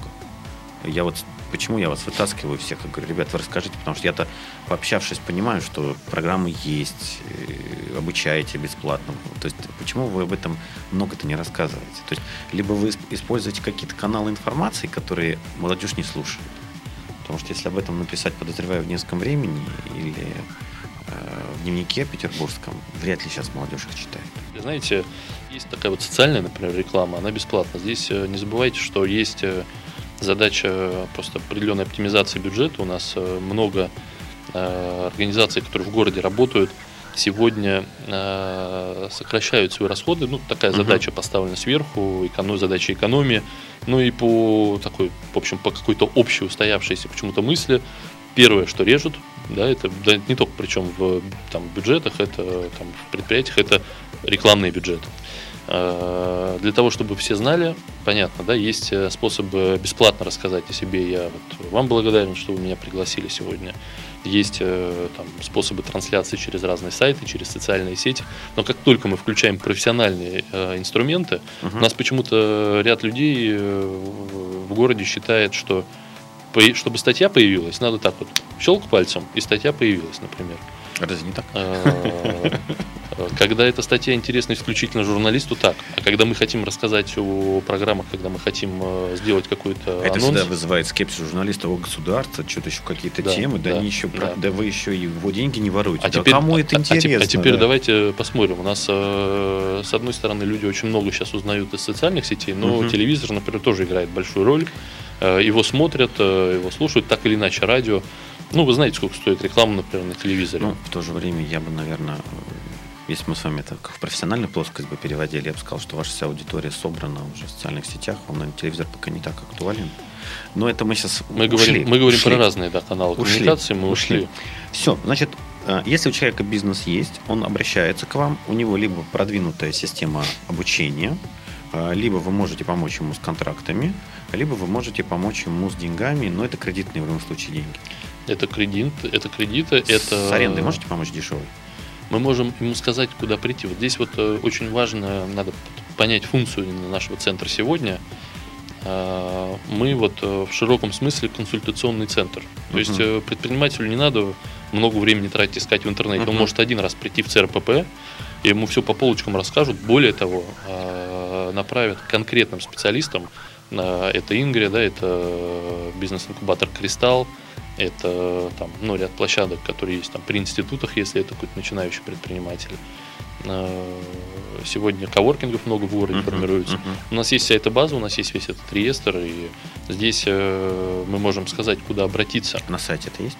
Я вот почему я вас вытаскиваю всех и говорю, ребят, вы расскажите, потому что я-то, пообщавшись, понимаю, что программы есть, э, обучаете бесплатно. То есть почему вы об этом много-то не рассказываете? То есть либо вы используете какие-то каналы информации, которые молодежь не слушает. Потому что если об этом написать, подозреваю, в нескольком времени или э, в дневнике петербургском, вряд ли сейчас молодежь их читает. Знаете, есть такая вот социальная, например, реклама, она бесплатна. Здесь э, не забывайте, что есть задача просто определенной оптимизации бюджета. У нас э, много э, организаций, которые в городе работают, сегодня э, сокращают свои расходы. Ну, такая задача поставлена сверху, эконом, задача экономии. Ну и по такой, в общем, по какой-то общей устоявшейся почему-то мысли, первое, что режут, да, это да, не только причем в там, бюджетах, это там, в предприятиях, это рекламные бюджеты. Э, для того, чтобы все знали, понятно, да, есть э, способы бесплатно рассказать о себе. Я вот вам благодарен, что вы меня пригласили сегодня. Есть э, там, способы трансляции через разные сайты, через социальные сети. Но как только мы включаем профессиональные э, инструменты, uh-huh. у нас почему-то ряд людей в городе считает, что чтобы статья появилась, надо так вот щелк пальцем, и статья появилась, например. Разве не так? Когда эта статья интересна исключительно журналисту, так. А когда мы хотим рассказать о программах, когда мы хотим э, сделать какой-то Это анонс... всегда вызывает скепсис журналиста о государстве, что-то еще какие-то да, темы, да, да, они еще, да. да вы еще его деньги не воруете. А да теперь, кому это интересно? А, а теперь да? давайте посмотрим. У нас, э, с одной стороны, люди очень много сейчас узнают из социальных сетей, но угу. телевизор, например, тоже играет большую роль. Э, его смотрят, его слушают, так или иначе, радио. Ну, вы знаете, сколько стоит реклама, например, на телевизоре. Ну, в то же время я бы, наверное, если мы с вами это в профессиональную плоскость бы переводили, я бы сказал, что ваша вся аудитория собрана уже в социальных сетях, онлайн-телевизор пока не так актуален. Но это мы сейчас мы ушли. Говорим, мы говорим ушли. про разные да, каналы ушли. коммуникации, мы ушли. ушли. Все, значит, э, если у человека бизнес есть, он обращается к вам, у него либо продвинутая система обучения, э, либо вы можете помочь ему с контрактами, либо вы можете помочь ему с деньгами, но это кредитные в любом случае деньги. Это кредит, это кредиты, это... С арендой можете помочь дешевой? Мы можем ему сказать, куда прийти. Вот здесь вот э, очень важно, надо понять функцию нашего центра сегодня. А, мы вот э, в широком смысле консультационный центр. То uh-huh. есть э, предпринимателю не надо много времени тратить искать в интернете. Uh-huh. Он может один раз прийти в ЦРПП, и ему все по полочкам расскажут. Более того, направят конкретным специалистам. Это Ингрия, да, это бизнес-инкубатор Кристалл, это там, ну, ряд площадок, которые есть там при институтах, если это какой-то начинающий предприниматель. Э, сегодня коворкингов много в городе uh-huh, формируется. Uh-huh. У нас есть вся эта база, у нас есть весь этот реестр, и здесь э, мы можем сказать, куда обратиться. На сайте это есть?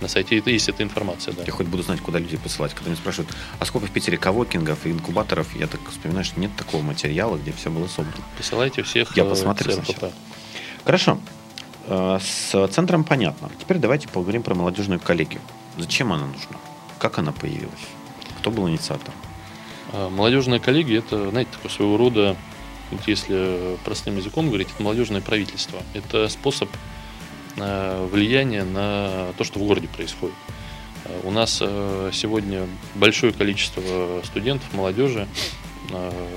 На сайте это есть эта информация, да. Я хоть буду знать, куда людей посылать. Когда меня спрашивают, а сколько в Питере коворкингов и инкубаторов, я так вспоминаю, что нет такого материала, где все было собрано. Посылайте всех Я э, посмотрю. Хорошо. Э, С центром понятно. Теперь давайте поговорим про молодежную коллегию. Зачем она нужна? Как она появилась? Кто был инициатором? А, Молодежная коллегия это, знаете, такой своего рода, если простым языком говорить, это молодежное правительство. Это способ э, влияния на то, что в городе происходит. Э, У нас э, сегодня большое количество студентов, молодежи, э,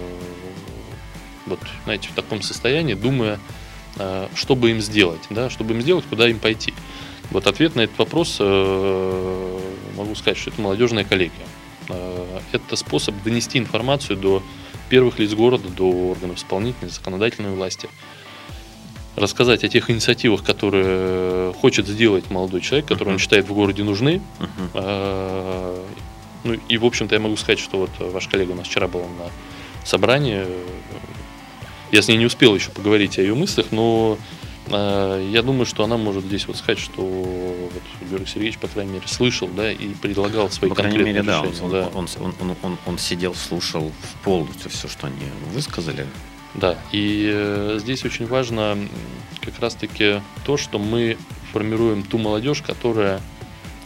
вот, знаете, в таком состоянии, думая, э, что бы им сделать, да, чтобы им сделать, куда им пойти. Вот ответ на этот вопрос э, могу сказать, что это молодежная коллегия. Э, Это способ донести информацию до первых лиц города, до органов исполнительной, законодательной власти. Рассказать о тех инициативах, которые хочет сделать молодой человек, которые он Мгм. считает в городе нужны. Э, Ну и, в общем-то, я могу сказать, что вот ваш коллега у нас вчера был на собрании. Я с ней не успел еще поговорить о ее мыслях, но э, я думаю, что она может здесь вот сказать, что вот Георгий Сергеевич, по крайней мере, слышал, да, и предлагал свои По конкретные мере, да. Он, решения. да. он- он- он- он- он сидел, слушал полностью все, что они высказали. Да, и э, здесь очень важно как раз-таки то, что мы формируем ту молодежь, которая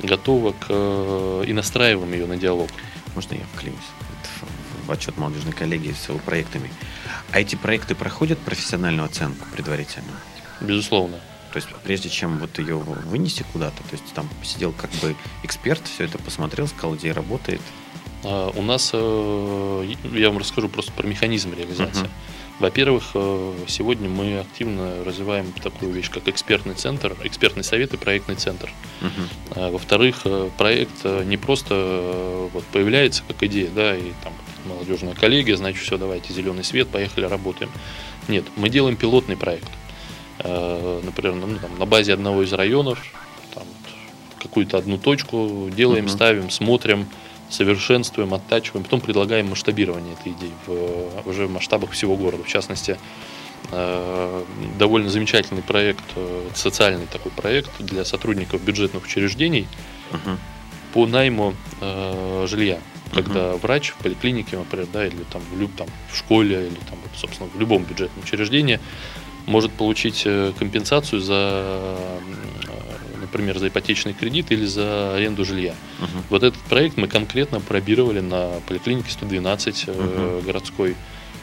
готова к э, и настраиваем ее на диалог. Можно я вклинюсь в отчет молодежной коллегии с его проектами? А эти проекты проходят профессиональную оценку предварительно? Безусловно. То есть прежде чем вот ее вынести куда-то, то есть там сидел как бы эксперт, все это посмотрел, сказал, где работает. А, У нас, э, я вам расскажу просто про механизм реализации. Мгм. Во-первых, э, сегодня мы активно развиваем такую вещь, как экспертный центр, экспертный совет и проектный центр. А, Во-вторых, э, проект э, не просто вот появляется как идея, да, и там молодежная коллегия, значит, все, давайте зеленый свет, поехали, работаем. Нет, мы делаем пилотный проект. Например, ну, там, на базе одного из районов, там, какую-то одну точку делаем, Мгм. ставим, смотрим, совершенствуем, оттачиваем, потом предлагаем масштабирование этой идеи в, уже в масштабах всего города. В частности, э, довольно замечательный проект, э, социальный такой проект для сотрудников бюджетных учреждений Мгм. по найму э, жилья. Когда врач в поликлинике, например, да, или там в, люб- там в школе, или там, вот, собственно, в любом бюджетном учреждении может получить э, компенсацию за, например, за ипотечный кредит или за аренду жилья. Мгм. Вот этот проект мы конкретно пробировали на поликлинике 112 э, городской.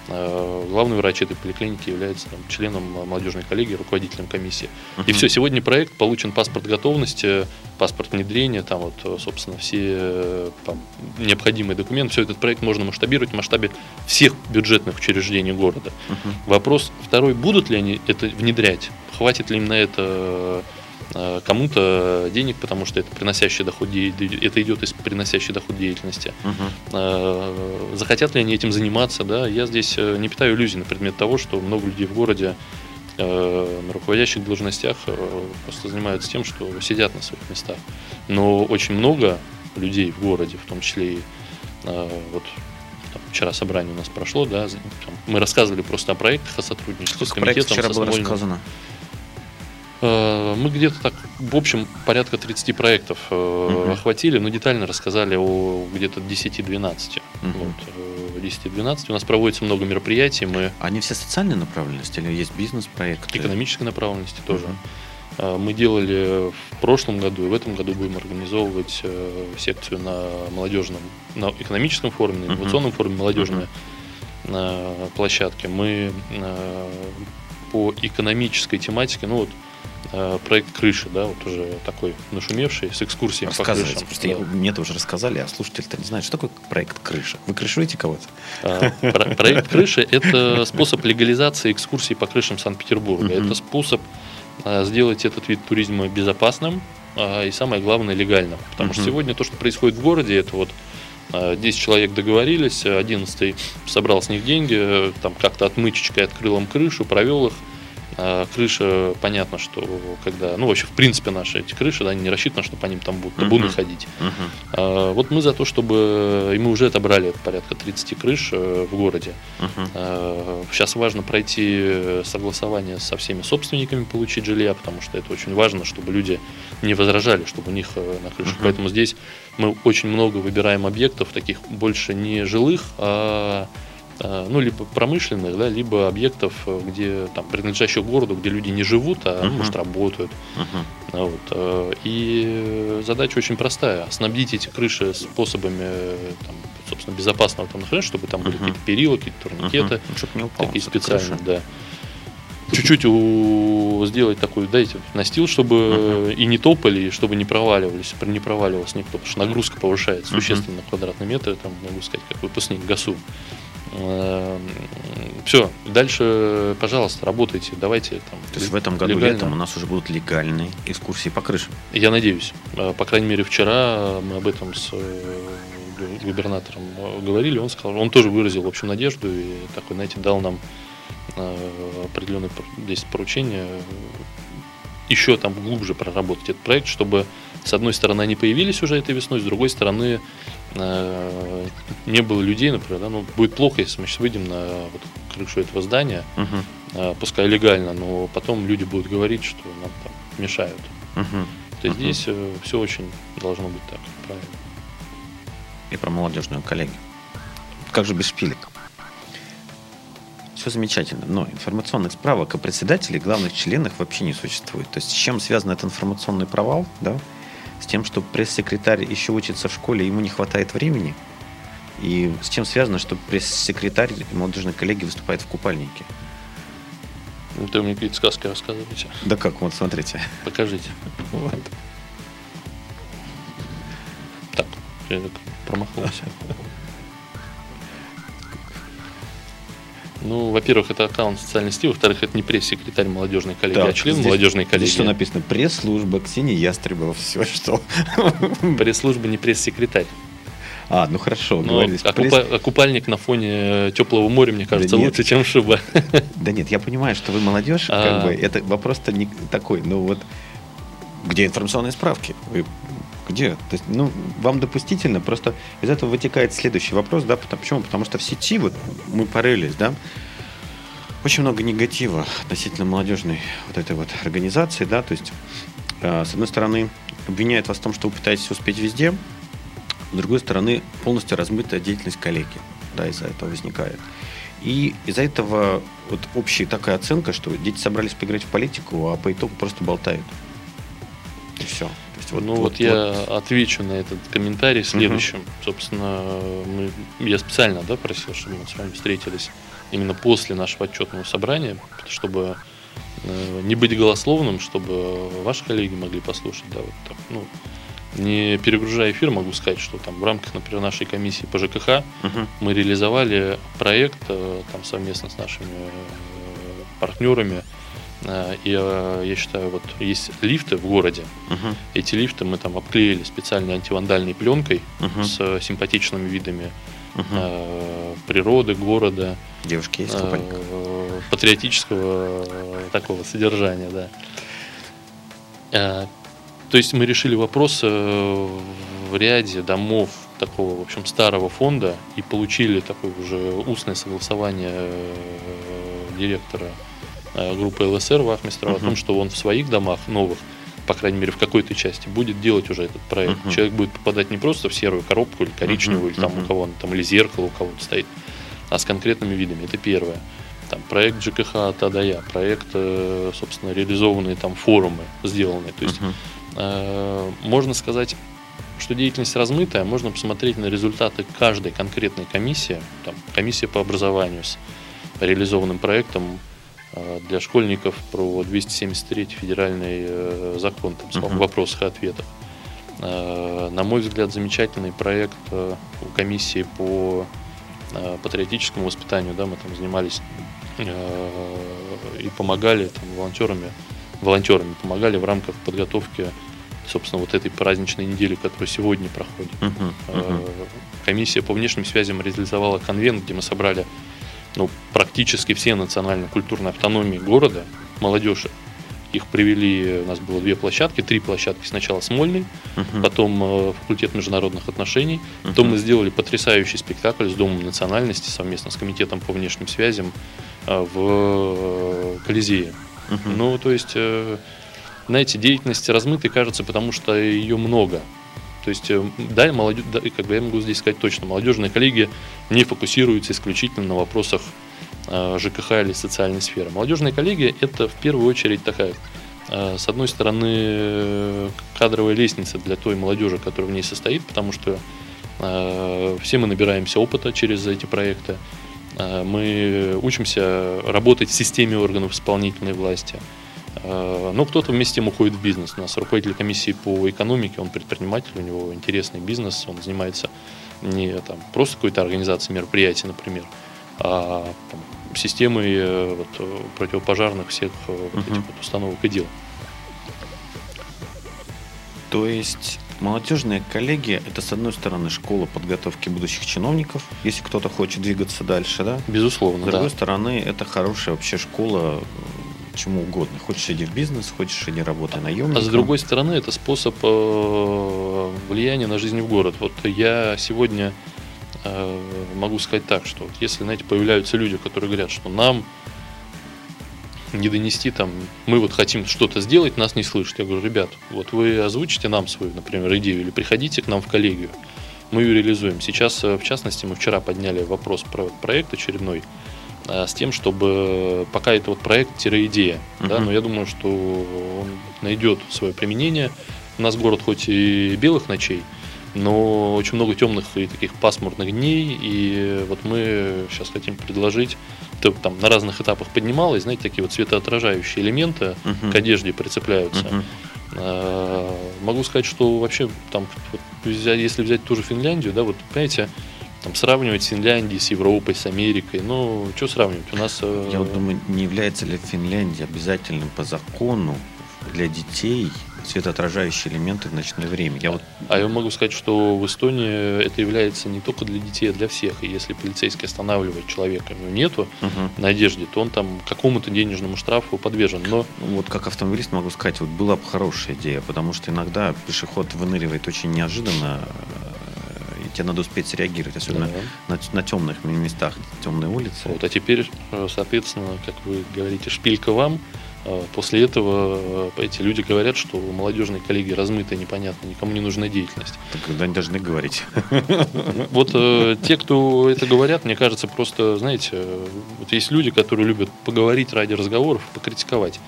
Э, Главный врач этой поликлиники является там, членом э, молодежной коллегии, руководителем комиссии. И Мгм. все, сегодня проект получен паспорт готовности, паспорт внедрения, там вот, собственно, все там, необходимые документы. Все этот проект можно масштабировать в масштабе всех бюджетных учреждений города. Мгм. Вопрос второй, будут ли они это внедрять? Хватит ли им на это кому-то денег, потому что это приносящий доход, это идет из приносящей доход деятельности. Э, Захотят ли они этим заниматься, да? Я здесь э, не питаю иллюзий на предмет того, что много людей в городе э, на руководящих должностях э, просто занимаются тем, что сидят на своих местах. Но очень много людей в городе, в том числе и э, вот там вчера собрание у нас прошло, да, там мы рассказывали просто о проектах, о сотрудничестве с Сколько проектов комитетом, вчера со было рассказано? Э, Мы где-то так, в общем, порядка 30 проектов э, Мгм. охватили, но детально рассказали о где-то 10-12. Мгм. Вот, э, 10-12. У нас проводится много мероприятий, мы Они все социальной направленности или есть бизнес-проекты? экономической направленности тоже. Э, Мы делали в прошлом году и в этом году будем организовывать э, секцию на молодежном, на экономическом форуме, на инновационном форуме молодежной э, площадке. Мы э, по экономической тематике, ну вот э, проект крыши, да, вот уже такой нашумевший с экскурсиями по крышам. просто Да. мне это уже рассказали, а слушатель-то не знает, что такое проект крыша. Вы крышуете кого-то? А, про- Проект крыши – это способ легализации экскурсий по крышам Санкт-Петербурга. Это способ а, сделать этот вид туризма безопасным а, и, самое главное, легальным. Потому что сегодня то, что происходит в городе, это вот а, 10 человек договорились, 11 собрал с них деньги, э, там как-то отмычечкой открыл им крышу, провел их, А крыша, понятно, что когда, ну вообще в принципе наши эти крыши, да, они не рассчитаны, что по ним там будут табуны Мгм. ходить. А, вот мы за то, чтобы, и мы уже отобрали порядка 30 крыш э, в городе. Мгм. Сейчас важно пройти согласование со всеми собственниками, получить жилья, потому что это очень важно, чтобы люди не возражали, чтобы у них э, на крыше. Мгм. Поэтому здесь мы очень много выбираем объектов, таких больше не жилых, а э, ну, либо промышленных, да, либо объектов, э, где там принадлежащих городу, где люди не живут, а Мгм. может работают. А Вот. э, И задача очень простая. Снабдить эти крыши способами э, там, собственно, безопасного там нахождения, чтобы там были Мгм. какие-то перила, какие-то турникеты, Мгм. Чтоб не упал такие специальные, крыши. да. Чуть-чуть у... сделать такой, дайте, настил, чтобы и не топали, и чтобы не проваливались, не проваливался никто, потому что нагрузка повышается Мгм. существенно на квадратный метр, там, могу сказать, как выпускник ГАСУ. Все, дальше, пожалуйста, работайте, давайте там. То есть в этом году легально. летом у нас уже будут легальные экскурсии по крышам. Я надеюсь. Э, По крайней мере, вчера мы об этом с э, губернатором э, говорили. Он сказал, он тоже выразил, в общем, надежду и такой, знаете, дал нам определенное пор- здесь поручение э, еще там глубже проработать этот проект, чтобы с одной стороны они появились уже этой весной, с другой стороны не было людей, например, да, ну, будет плохо, если мы сейчас выйдем на вот крышу этого здания, э, пускай легально, но потом люди будут говорить, что нам там мешают. Мгм. То есть Мгм. здесь все очень должно быть так, правильно. И про молодежную коллегию. Как же без шпилек? Все замечательно, но информационных справок о председателе и главных членах вообще не существует. То есть с чем связан этот информационный провал? Да? Тем, что пресс-секретарь еще учится в школе, ему не хватает времени? И с чем связано, что пресс-секретарь молодежной коллегии выступает в купальнике? Ну, ты мне какие-то сказки рассказываете. Да как, вот смотрите. Покажите. Вот. Так, я так промахнулся. Ну, во-первых, это аккаунт социальной сети, во-вторых, это не пресс-секретарь молодежной коллегии, а Так, член здесь- молодежной коллегии. Здесь что написано? Пресс-служба Ксении Ястребова. Все, что? Пресс-служба не пресс-секретарь. А, ну хорошо, Но договорились. а Пресс- купа- а купальник на фоне теплого моря, мне кажется, нет. лучше, чем шуба. Да нет, я понимаю, что вы молодежь, А. как бы, это вопрос-то не такой, ну вот, где информационные справки? Вы где? То есть, ну, вам допустительно, просто из этого вытекает следующий вопрос, да, почему? Потому что в сети, вот, мы порылись, да, очень много негатива относительно молодежной вот этой вот организации, да, то есть, э, с одной стороны, обвиняют вас в том, что вы пытаетесь успеть везде, с другой стороны, полностью размытая деятельность коллеги, да, из-за этого возникает. И из-за этого вот общая такая оценка, что дети собрались поиграть в политику, а по итогу просто болтают. И все. То есть, ну вот, я отвечу на этот комментарий следующим. Собственно, мы, я специально да, просил, чтобы мы с вами встретились именно после нашего отчетного собрания, чтобы э, не быть голословным, чтобы ваши коллеги могли послушать, да, вот так, ну, не перегружая эфир, могу сказать, что там в рамках, например, нашей комиссии по ЖКХ Мгм. мы реализовали проект э, там совместно с нашими э, партнерами. Э, И э, я считаю, вот есть лифты в городе. Мгм. Эти лифты мы там обклеили специальной антивандальной пленкой Мгм. с э, симпатичными видами э, природы, города, Девушки есть купальник? патриотического такого содержания, да. То есть мы решили вопрос в ряде домов такого, в общем, старого фонда и получили такое уже устное согласование директора группы ЛСР Вахмистрова о Мгм. том, что он в своих домах новых, по крайней мере, в какой-то части, будет делать уже этот проект. Мгм. Человек будет попадать не просто в серую коробку или коричневую, Мгм. или там Мгм. у кого-то там, или зеркало у кого-то стоит, а с конкретными видами. Это первое. Там проект ЖКХ от А Я, проект, э, собственно, реализованные там форумы сделанные. То есть Мгм. Э, можно сказать, что деятельность размытая, можно посмотреть на результаты каждой конкретной комиссии, там, комиссия по образованию с реализованным проектом э, для школьников про 273 федеральный э, закон там, Мгм. вопросах и ответах. Э, На мой взгляд, замечательный проект э, у комиссии по э, патриотическому воспитанию, да, мы там занимались и помогали там, волонтерами, волонтерами помогали в рамках подготовки, собственно, вот этой праздничной недели, которая сегодня проходит. Э, Мгм. Комиссия по внешним связям реализовала конвент, где мы собрали ну, практически все национально-культурные автономии города, молодежи. Их привели, у нас было две площадки, три площадки. Сначала Смольный, Мгм. потом э, факультет международных отношений. Потом мы сделали потрясающий спектакль с Домом национальности совместно с Комитетом по внешним связям э, в э, Колизее. Мгм. Ну, то есть, э, знаете, деятельность размытой кажется, потому что ее много. То есть, э, да, молодежь, да, как бы я могу здесь сказать точно, молодежная коллегия не фокусируется исключительно на вопросах э, ЖКХ или социальной сферы. Молодежная коллегия это в первую очередь такая, э, с одной стороны, кадровая лестница для той молодежи, которая в ней состоит, потому что все мы набираемся опыта через эти проекты. Мы учимся работать в системе органов исполнительной власти. Э, Ну, кто-то вместе с тем уходит в бизнес. У нас руководитель комиссии по экономике, он предприниматель, у него интересный бизнес, он занимается не там, просто какой-то организацией мероприятий, например, а там, системой э, вот, э, противопожарных всех вот этих вот установок и дел. То есть молодежная коллегия это с одной стороны школа подготовки будущих чиновников, если кто-то хочет двигаться дальше, да. Безусловно, С другой да. стороны, это хорошая вообще школа чему угодно. Хочешь иди в бизнес, хочешь иди работай наемником. А с другой стороны, это способ э, влияния на жизнь в город. Вот я сегодня э, могу сказать так, что вот если, знаете, появляются люди, которые говорят, что нам не донести там, мы вот хотим что-то сделать, нас не слышат. Я говорю, ребят, вот вы озвучите нам свою, например, идею или приходите к нам в коллегию, мы ее реализуем. Сейчас, э, в частности, мы вчера подняли вопрос про проект очередной, с тем, чтобы пока это вот проект-идея, да, Мгм. но я думаю, что он найдет свое применение. У нас город хоть и белых ночей, но очень много темных и таких пасмурных дней, и вот мы сейчас хотим предложить, это там на разных этапах поднималось, знаете, такие вот светоотражающие элементы Мгм. к одежде прицепляются. Э, Могу сказать, что вообще там, вот, если взять ту же Финляндию, да, вот понимаете, там сравнивать Финляндию с Европой, с Америкой, ну, что сравнивать? У нас... э, Я вот думаю, не является ли Финляндия обязательным по закону для детей светоотражающие элементы в ночное время? Я вот А я могу сказать, что в Эстонии это является не только для детей, а для всех. И если полицейский останавливает человека, но нету Мгм. на одежде, то он там какому-то денежному штрафу подвержен. Но Вот как автомобилист могу сказать, вот была бы хорошая идея, потому что иногда пешеход выныривает очень неожиданно, тебе надо успеть среагировать, особенно да. на, на темных местах, темной улице. Вот, а теперь, э, соответственно, как вы говорите, шпилька вам. Э, После этого э, эти люди говорят, что у молодежной коллеги размытая, непонятно, никому не нужна деятельность. Так когда они должны говорить. Вот э, те, кто это говорят, мне кажется, просто, знаете, э, вот есть люди, которые любят поговорить ради разговоров, покритиковать.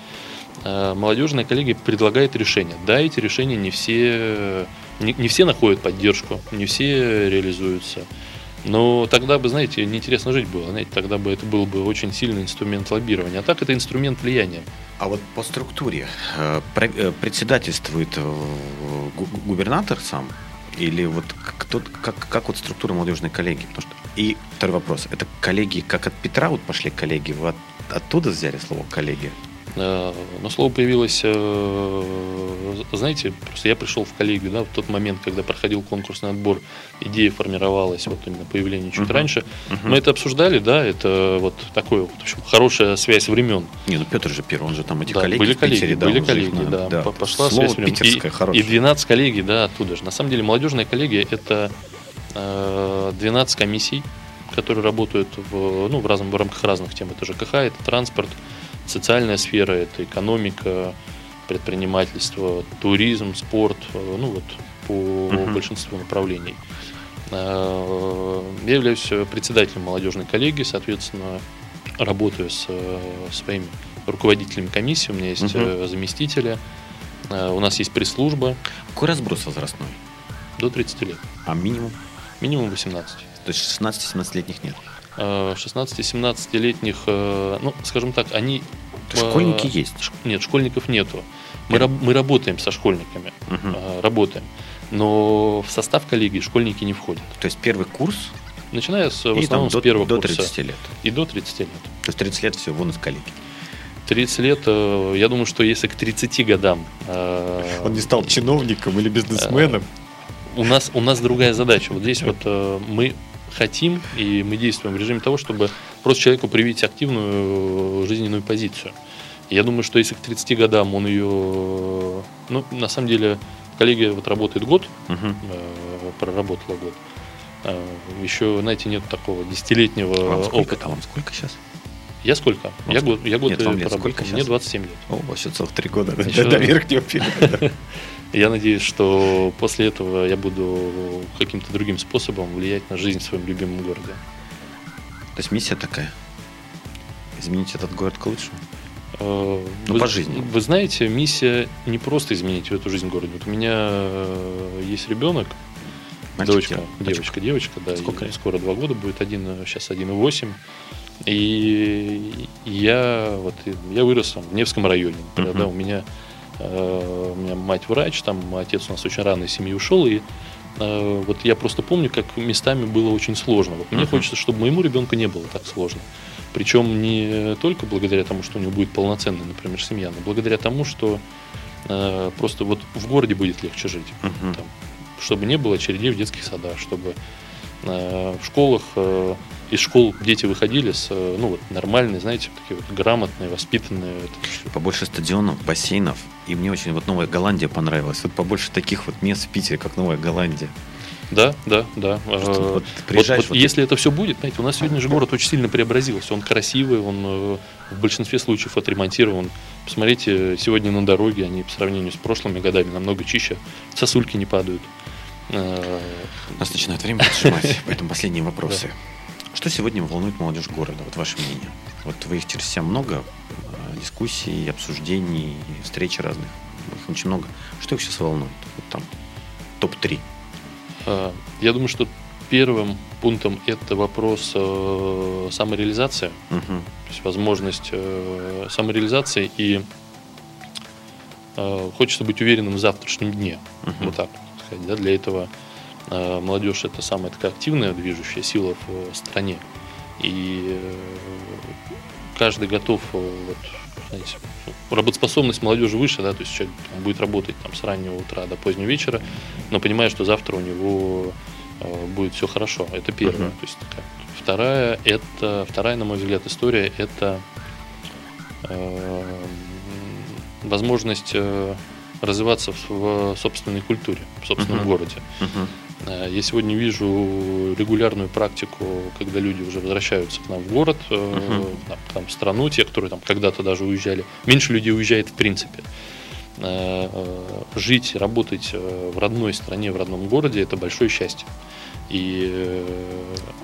Э, молодежная коллегия предлагает решения. Да, эти решения не все, не, не все находят поддержку, не все реализуются. Но тогда бы, знаете, неинтересно жить было. Знаете, тогда бы это был бы очень сильный инструмент лоббирования. А так это инструмент влияния. А вот по структуре э, э, председательствует э, гу- губернатор сам? Или вот кто, как, как вот структура молодежной коллегии? Потому что... И второй вопрос. Это коллеги, как от Петра вот пошли коллеги? Вы от- оттуда взяли слово коллеги? Э, Но слово появилось, э, знаете, просто я пришел в коллегию, да, в тот момент, когда проходил конкурсный отбор, идея формировалась, вот именно появление чуть Мгм. раньше. Мгм. Мы это обсуждали, да, это вот такое, в общем, хорошая связь времен. Не, ну Петр же первый, он же там эти Да, коллеги были в Питере, коллеги, да, были же коллеги, знает. да, По- пошла Слово связь времен. питерское И, хорошее. и 12 коллегий, да, оттуда же. На самом деле, молодежная коллегия это э, 12 комиссий, которые работают в, ну, в, разном, в рамках разных тем. Это ЖКХ, это транспорт, социальная сфера, это экономика, предпринимательство, туризм, спорт, э, ну вот по Мгм. большинству направлений. Э, Я являюсь председателем молодежной коллегии, соответственно, работаю с э, своими руководителями комиссии, у меня есть э, заместители, у нас есть пресс-служба Какой разброс возрастной? до 30 лет, А минимум? минимум 18. То есть 16-17-летних нет. Э, 16-17-летних, э, ну, скажем так, они... Э, школьники есть. Нет, школьников нету. Мы, раб- мы работаем со школьниками, э, работаем. Но в состав коллегии школьники не входят. То есть первый курс Начиная с, в и основном до, с первого до курса 30 лет. и до 30 лет. То есть 30 лет все, вон из коллеги. 30 лет, э, я думаю, что если к 30 годам э, не стал чиновником или бизнесменом. у нас, у нас другая задача. Вот здесь вот э, мы хотим и мы действуем в режиме того, чтобы просто человеку привить активную э, жизненную позицию. Я думаю, что если к 30 годам он ее... Ну, на самом деле, коллеги вот работает год, Мгм. э, проработала год. Э, Еще, знаете, нет такого десятилетнего Вам сколько, опыта. а вам сколько сейчас? Я сколько? Вам я сколько? год, я год Нет, э, вам лет поработал. сколько Мне сейчас? 27 лет. О, вообще целых три года Еще- до верхнего периода. Я надеюсь, что после этого я буду каким-то другим способом влиять на жизнь в своем любимом городе. То есть миссия такая. Изменить этот город к лучшему. Э, Ну, вы, по жизни. Вы знаете, миссия не просто изменить эту жизнь в городе. Вот у меня э, есть ребенок, Мальчик, дочка, девочка? девочка, девочка, да, Сколько ей скоро два года будет, один, э, сейчас 1,8. И я вот я вырос в Невском районе, да, у меня э, у меня мать врач, там отец у нас очень рано из семьи ушел, и э, вот я просто помню, как местами было очень сложно. Вот мне Мгм. хочется, чтобы моему ребенку не было так сложно. Причем не только благодаря тому, что у него будет полноценная, например, семья, но благодаря тому, что э, просто вот в городе будет легче жить Мгм. там, чтобы не было очередей в детских садах, чтобы э, в школах, э, из школ дети выходили с, э, ну, вот, нормальные, знаете, такие вот грамотные, воспитанные. Побольше стадионов, бассейнов. И мне очень вот Новая Голландия понравилась. Вот побольше таких вот мест в Питере, как Новая Голландия. Да, да, да. Просто Э, вот Вот- вот вот если это все будет, знаете, у нас сегодня же город очень сильно преобразился. Он красивый, он э, в большинстве случаев отремонтирован. Посмотрите, сегодня на дороге они по сравнению с прошлыми годами намного чище. Сосульки не падают. Э, нас начинает время поджимать, поэтому последние вопросы. Что сегодня волнует молодежь города? Вот ваше мнение. Вот вы их через себя много, э, дискуссий, обсуждений, встреч разных. Их очень много. Что их сейчас волнует? Вот там топ-3. Э, Я думаю, что первым пунктом это вопрос э, самореализации, Мгм. то есть возможность самореализации и хочется быть уверенным в завтрашнем дне. Мгм. Вот так сказать. Да? Для этого молодежь это самая такая активная движущая сила в э, стране. И э, каждый готов э, вот, знаете, работоспособность молодежи выше, да, то есть человек там, будет работать там, с раннего утра до позднего вечера, но понимая, что завтра у него э, будет все хорошо. Это первое. Мгм. То есть такая. Вторая, это, вторая, на мой взгляд, история это э, возможность э, развиваться в, в собственной культуре, в собственном Мгм. городе. Мгм. Э, Я сегодня вижу регулярную практику, когда люди уже возвращаются к нам в город, Мгм. там, в страну, те, которые там когда-то даже уезжали. Меньше людей уезжает в принципе. Э, Жить, работать в родной стране, в родном городе – это большое счастье. И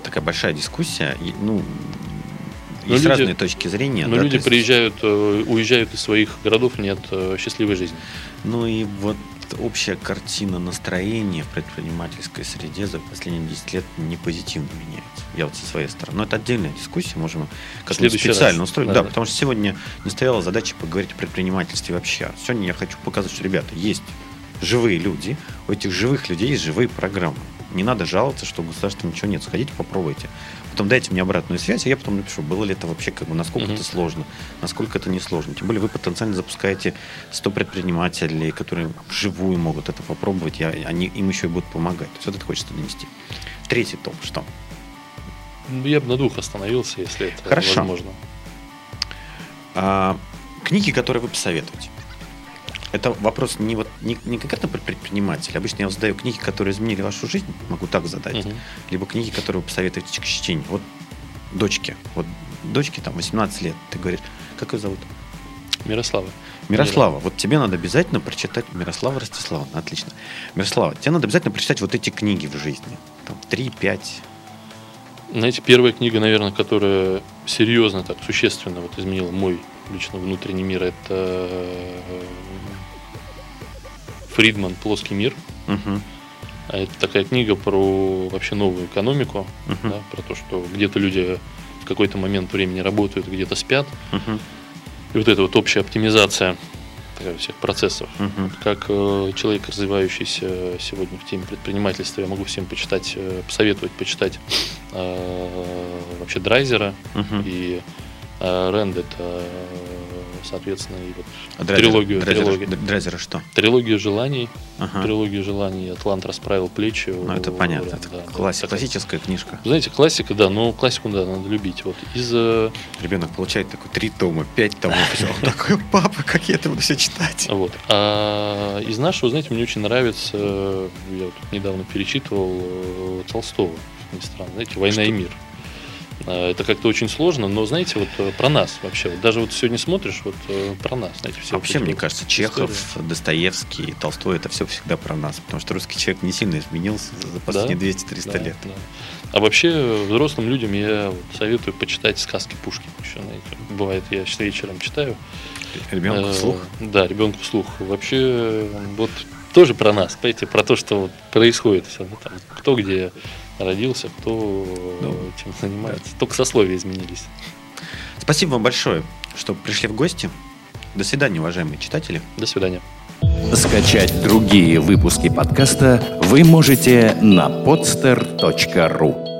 Такая большая дискуссия. Ну, Но есть люди- разные точки зрения. но да, люди есть- приезжают, уезжают из своих городов нет счастливой жизни. Ну и вот общая картина настроения в предпринимательской среде за последние 10 лет не позитивно меняется. Я вот со своей стороны. Но это отдельная дискуссия, можем следующий специально раз. устроить. Да, Да, да. потому что сегодня не стояла задача поговорить о предпринимательстве вообще. Сегодня я хочу показать, что, ребята, есть живые люди, у этих живых людей есть живые программы. Не надо жаловаться, что у государства ничего нет. Сходите, попробуйте. Потом дайте мне обратную связь, а я потом напишу, было ли это вообще, как бы, насколько Мгм. это сложно, насколько это несложно. Тем более вы потенциально запускаете 100 предпринимателей, которые вживую могут это попробовать, и они, им еще и будут помогать. То есть вот это хочется донести. Третий топ, что? Ну, Я бы на двух остановился, если это Хорошо. возможно. А, книги, которые вы посоветуете. Это вопрос не, вот, не, не конкретно про предпринимателя. Обычно я задаю книги, которые изменили вашу жизнь, могу так задать. Мгм. Либо книги, которые вы посоветуете к чтению. Вот дочке. Вот дочке там 18 лет. Ты говоришь, как ее зовут? Мирослава. Мирослава, вот тебе надо обязательно прочитать Мирослава Ростиславовна, отлично. Мирослава, тебе надо обязательно прочитать вот эти книги в жизни. Там 3-5. Знаете, первая книга, наверное, которая серьезно, так существенно вот изменила мой лично внутренний мир, это э, Фридман «Плоский мир». Угу. Это такая книга про вообще новую экономику, Мгм. да, про то, что где-то люди в какой-то момент времени работают, где-то спят. Угу. И вот эта вот общая оптимизация такая, всех процессов. Угу. Как э, человек, развивающийся сегодня в теме предпринимательства, я могу всем почитать, э, посоветовать почитать э, вообще Драйзера Угу. и э, Рэнд это э, соответственно, и вот А трилогию, драйзер- трилогию. драйзера что? трилогию желаний, Ага. трилогию желаний, Атлант расправил плечи. Ну, это О, понятно. да, Это да, класс- такая- классическая книжка. Знаете, классика, да, но классику, да, надо любить. Вот из э, Ребенок получает такой три тома, пять томов. Он такой, папа, как я это буду все читать? Вот. А из нашего, знаете, мне очень нравится, я вот недавно перечитывал э, Толстого, ни странно, знаете, «Война и мир». А, Это как-то очень сложно, но, знаете, вот э, про нас вообще. Вот даже вот сегодня смотришь, вот э, про нас, знаете, все. Вообще, мне кажется, истории. Чехов, Достоевский, Толстой это все всегда про нас. Потому что русский человек не сильно изменился за последние Да, 200-300 Да, лет. да. А вообще э, взрослым людям я советую почитать сказки Пушкина. Еще, знаете, бывает, я щ- вечером читаю. Ребенку Э, вслух. Да, ребенку вслух. Вообще, э, вот тоже про нас, понимаете, про то, что вот происходит все. Ну, там, кто где родился, кто Ну, чем занимается. Только сословия изменились. Спасибо вам большое, что пришли в гости. До свидания, уважаемые читатели. До свидания. Скачать другие выпуски подкаста вы можете на podster.ru